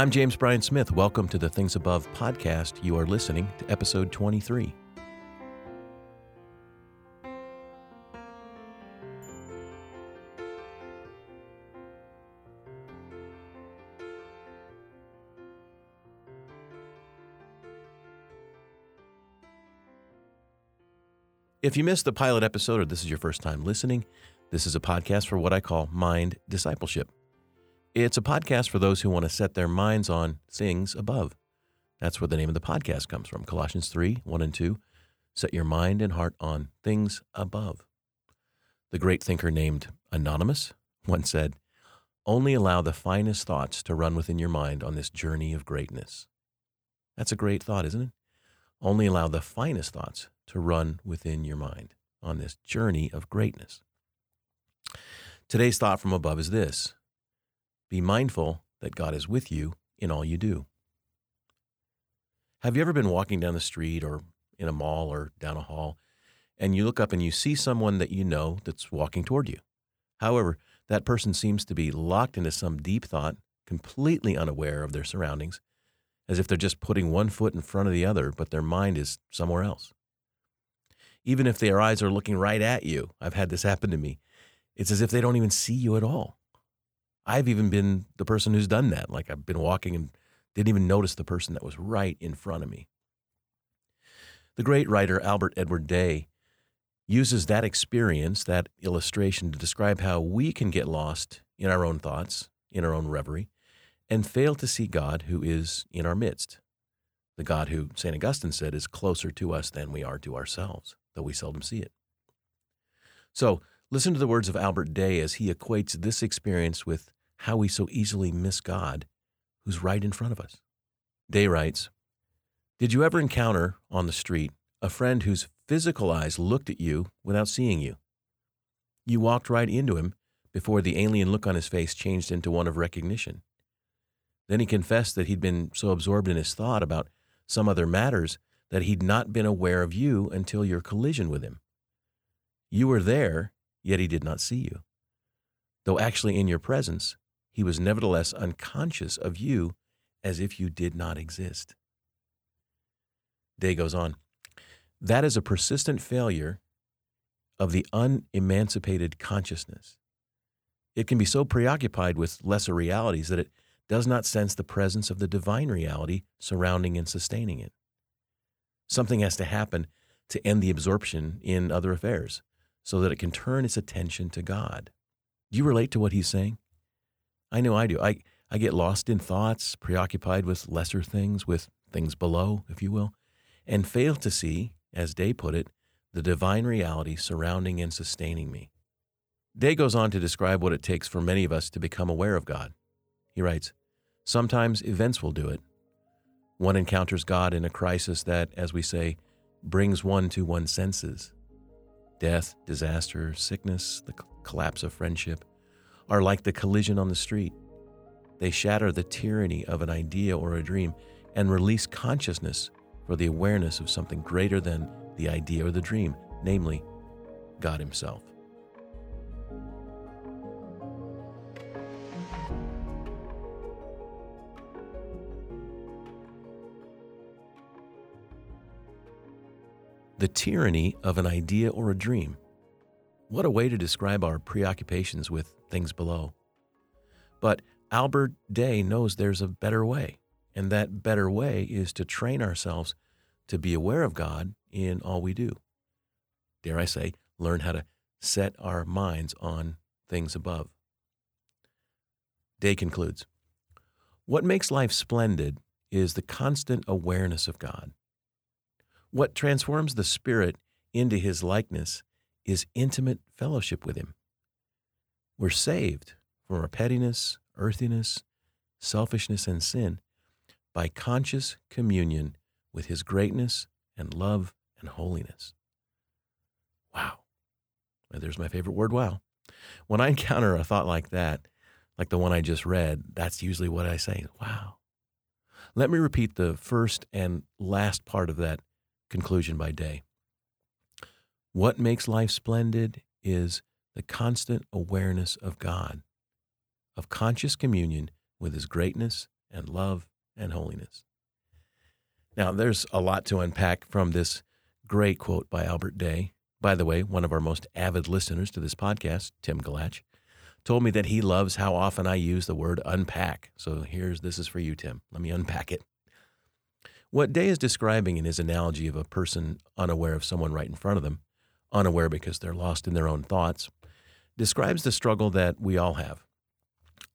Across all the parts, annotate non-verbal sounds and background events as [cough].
I'm James Bryan Smith. Welcome to the Things Above podcast. You are listening to episode 23. If you missed the pilot episode or this is your first time listening, this is a podcast for what I call mind discipleship. It's a podcast for those who want to set their minds on things above. That's where the name of the podcast comes from Colossians 3 1 and 2. Set your mind and heart on things above. The great thinker named Anonymous once said, Only allow the finest thoughts to run within your mind on this journey of greatness. That's a great thought, isn't it? Only allow the finest thoughts to run within your mind on this journey of greatness. Today's thought from above is this be mindful that God is with you in all you do. Have you ever been walking down the street or in a mall or down a hall and you look up and you see someone that you know that's walking toward you? However, that person seems to be locked into some deep thought, completely unaware of their surroundings, as if they're just putting one foot in front of the other, but their mind is somewhere else. Even if their eyes are looking right at you, I've had this happen to me, it's as if they don't even see you at all. I've even been the person who's done that. Like I've been walking and didn't even notice the person that was right in front of me. The great writer Albert Edward Day uses that experience, that illustration, to describe how we can get lost in our own thoughts, in our own reverie, and fail to see God who is in our midst. The God who, St. Augustine said, is closer to us than we are to ourselves, though we seldom see it. So, listen to the words of Albert Day as he equates this experience with how we so easily miss God who's right in front of us. Day writes Did you ever encounter on the street a friend whose physical eyes looked at you without seeing you? You walked right into him before the alien look on his face changed into one of recognition. Then he confessed that he'd been so absorbed in his thought about some other matters that he'd not been aware of you until your collision with him. You were there, yet he did not see you. Though actually in your presence, he was nevertheless unconscious of you as if you did not exist. Day goes on. That is a persistent failure of the unemancipated consciousness. It can be so preoccupied with lesser realities that it does not sense the presence of the divine reality surrounding and sustaining it. Something has to happen to end the absorption in other affairs so that it can turn its attention to God. Do you relate to what he's saying? I know I do. I, I get lost in thoughts, preoccupied with lesser things, with things below, if you will, and fail to see, as Day put it, the divine reality surrounding and sustaining me. Day goes on to describe what it takes for many of us to become aware of God. He writes, Sometimes events will do it. One encounters God in a crisis that, as we say, brings one to one's senses. Death, disaster, sickness, the collapse of friendship, are like the collision on the street. They shatter the tyranny of an idea or a dream and release consciousness for the awareness of something greater than the idea or the dream, namely, God Himself. The tyranny of an idea or a dream. What a way to describe our preoccupations with things below. But Albert Day knows there's a better way, and that better way is to train ourselves to be aware of God in all we do. Dare I say, learn how to set our minds on things above. Day concludes What makes life splendid is the constant awareness of God. What transforms the spirit into his likeness is intimate fellowship with Him. We're saved from our pettiness, earthiness, selfishness, and sin by conscious communion with His greatness and love and holiness. Wow. There's my favorite word, wow. When I encounter a thought like that, like the one I just read, that's usually what I say, wow. Let me repeat the first and last part of that conclusion by day. What makes life splendid is the constant awareness of God, of conscious communion with His greatness and love and holiness. Now, there's a lot to unpack from this great quote by Albert Day. By the way, one of our most avid listeners to this podcast, Tim Galach, told me that he loves how often I use the word unpack. So here's this is for you, Tim. Let me unpack it. What Day is describing in his analogy of a person unaware of someone right in front of them, unaware because they're lost in their own thoughts, describes the struggle that we all have.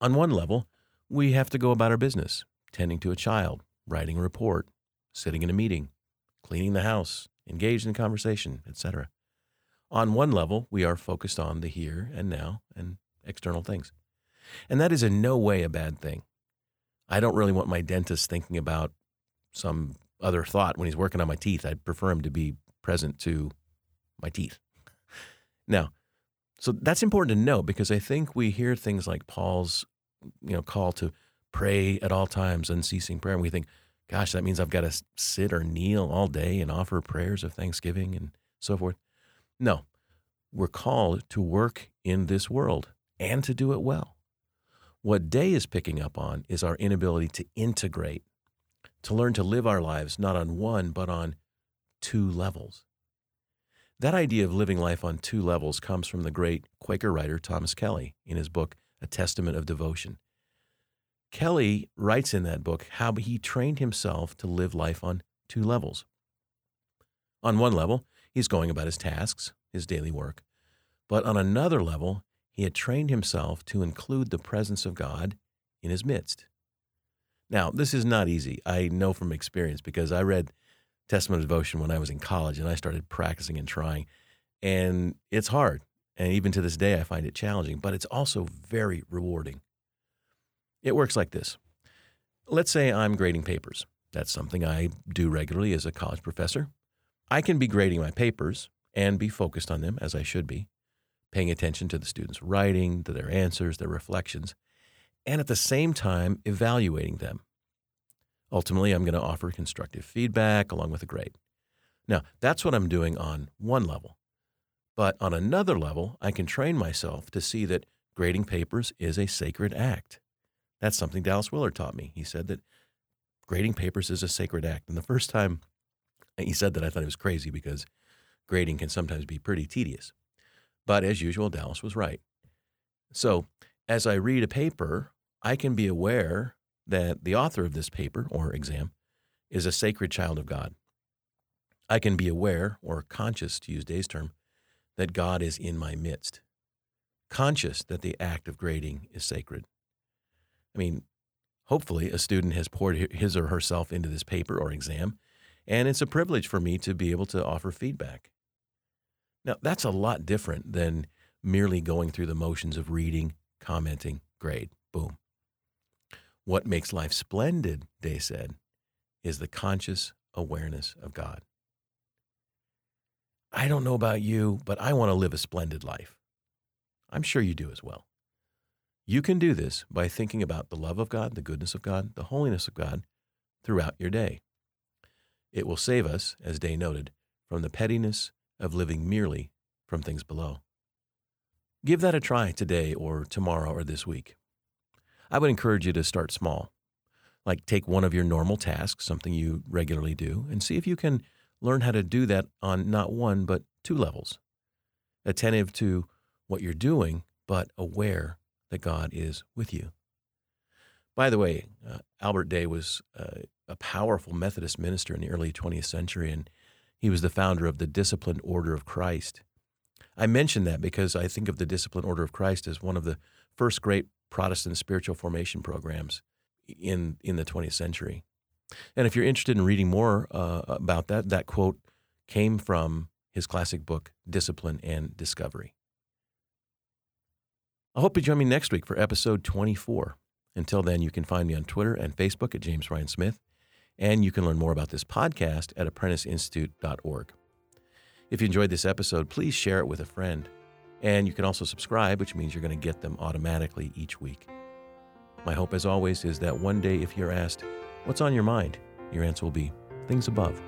On one level, we have to go about our business, tending to a child, writing a report, sitting in a meeting, cleaning the house, engaged in conversation, etc. On one level, we are focused on the here and now and external things. And that is in no way a bad thing. I don't really want my dentist thinking about some other thought when he's working on my teeth. I'd prefer him to be present to my teeth. [laughs] Now, so that's important to know because I think we hear things like Paul's, you know, call to pray at all times, unceasing prayer, and we think, gosh, that means I've got to sit or kneel all day and offer prayers of thanksgiving and so forth. No, we're called to work in this world and to do it well. What Day is picking up on is our inability to integrate, to learn to live our lives not on one, but on two levels. That idea of living life on two levels comes from the great Quaker writer Thomas Kelly in his book, A Testament of Devotion. Kelly writes in that book how he trained himself to live life on two levels. On one level, he's going about his tasks, his daily work. But on another level, he had trained himself to include the presence of God in his midst. Now, this is not easy. I know from experience because I read Testament of Devotion when I was in college and I started practicing and trying. And it's hard. And even to this day, I find it challenging, but it's also very rewarding. It works like this let's say I'm grading papers. That's something I do regularly as a college professor. I can be grading my papers and be focused on them as I should be, paying attention to the students' writing, to their answers, their reflections, and at the same time evaluating them. Ultimately, I'm going to offer constructive feedback along with a grade. Now, that's what I'm doing on one level. But on another level, I can train myself to see that grading papers is a sacred act. That's something Dallas Willard taught me. He said that grading papers is a sacred act. And the first time he said that, I thought it was crazy because grading can sometimes be pretty tedious. But as usual, Dallas was right. So as I read a paper, I can be aware that the author of this paper or exam is a sacred child of God. I can be aware or conscious, to use Day's term, that God is in my midst, conscious that the act of grading is sacred. I mean, hopefully, a student has poured his or herself into this paper or exam, and it's a privilege for me to be able to offer feedback. Now, that's a lot different than merely going through the motions of reading, commenting, grade, boom. What makes life splendid, Day said, is the conscious awareness of God. I don't know about you, but I want to live a splendid life. I'm sure you do as well. You can do this by thinking about the love of God, the goodness of God, the holiness of God throughout your day. It will save us, as Day noted, from the pettiness of living merely from things below. Give that a try today or tomorrow or this week. I would encourage you to start small. Like take one of your normal tasks, something you regularly do, and see if you can learn how to do that on not one, but two levels. Attentive to what you're doing, but aware that God is with you. By the way, uh, Albert Day was uh, a powerful Methodist minister in the early 20th century, and he was the founder of the Disciplined Order of Christ. I mention that because I think of the Disciplined Order of Christ as one of the first great Protestant spiritual formation programs in in the 20th century. And if you're interested in reading more uh, about that, that quote came from his classic book, Discipline and Discovery. I hope you join me next week for episode 24. Until then, you can find me on Twitter and Facebook at James Bryan Smith, and you can learn more about this podcast at apprenticeinstitute.org. If you enjoyed this episode, please share it with a friend. And you can also subscribe, which means you're going to get them automatically each week. My hope, as always, is that one day if you're asked, What's on your mind? your answer will be things above.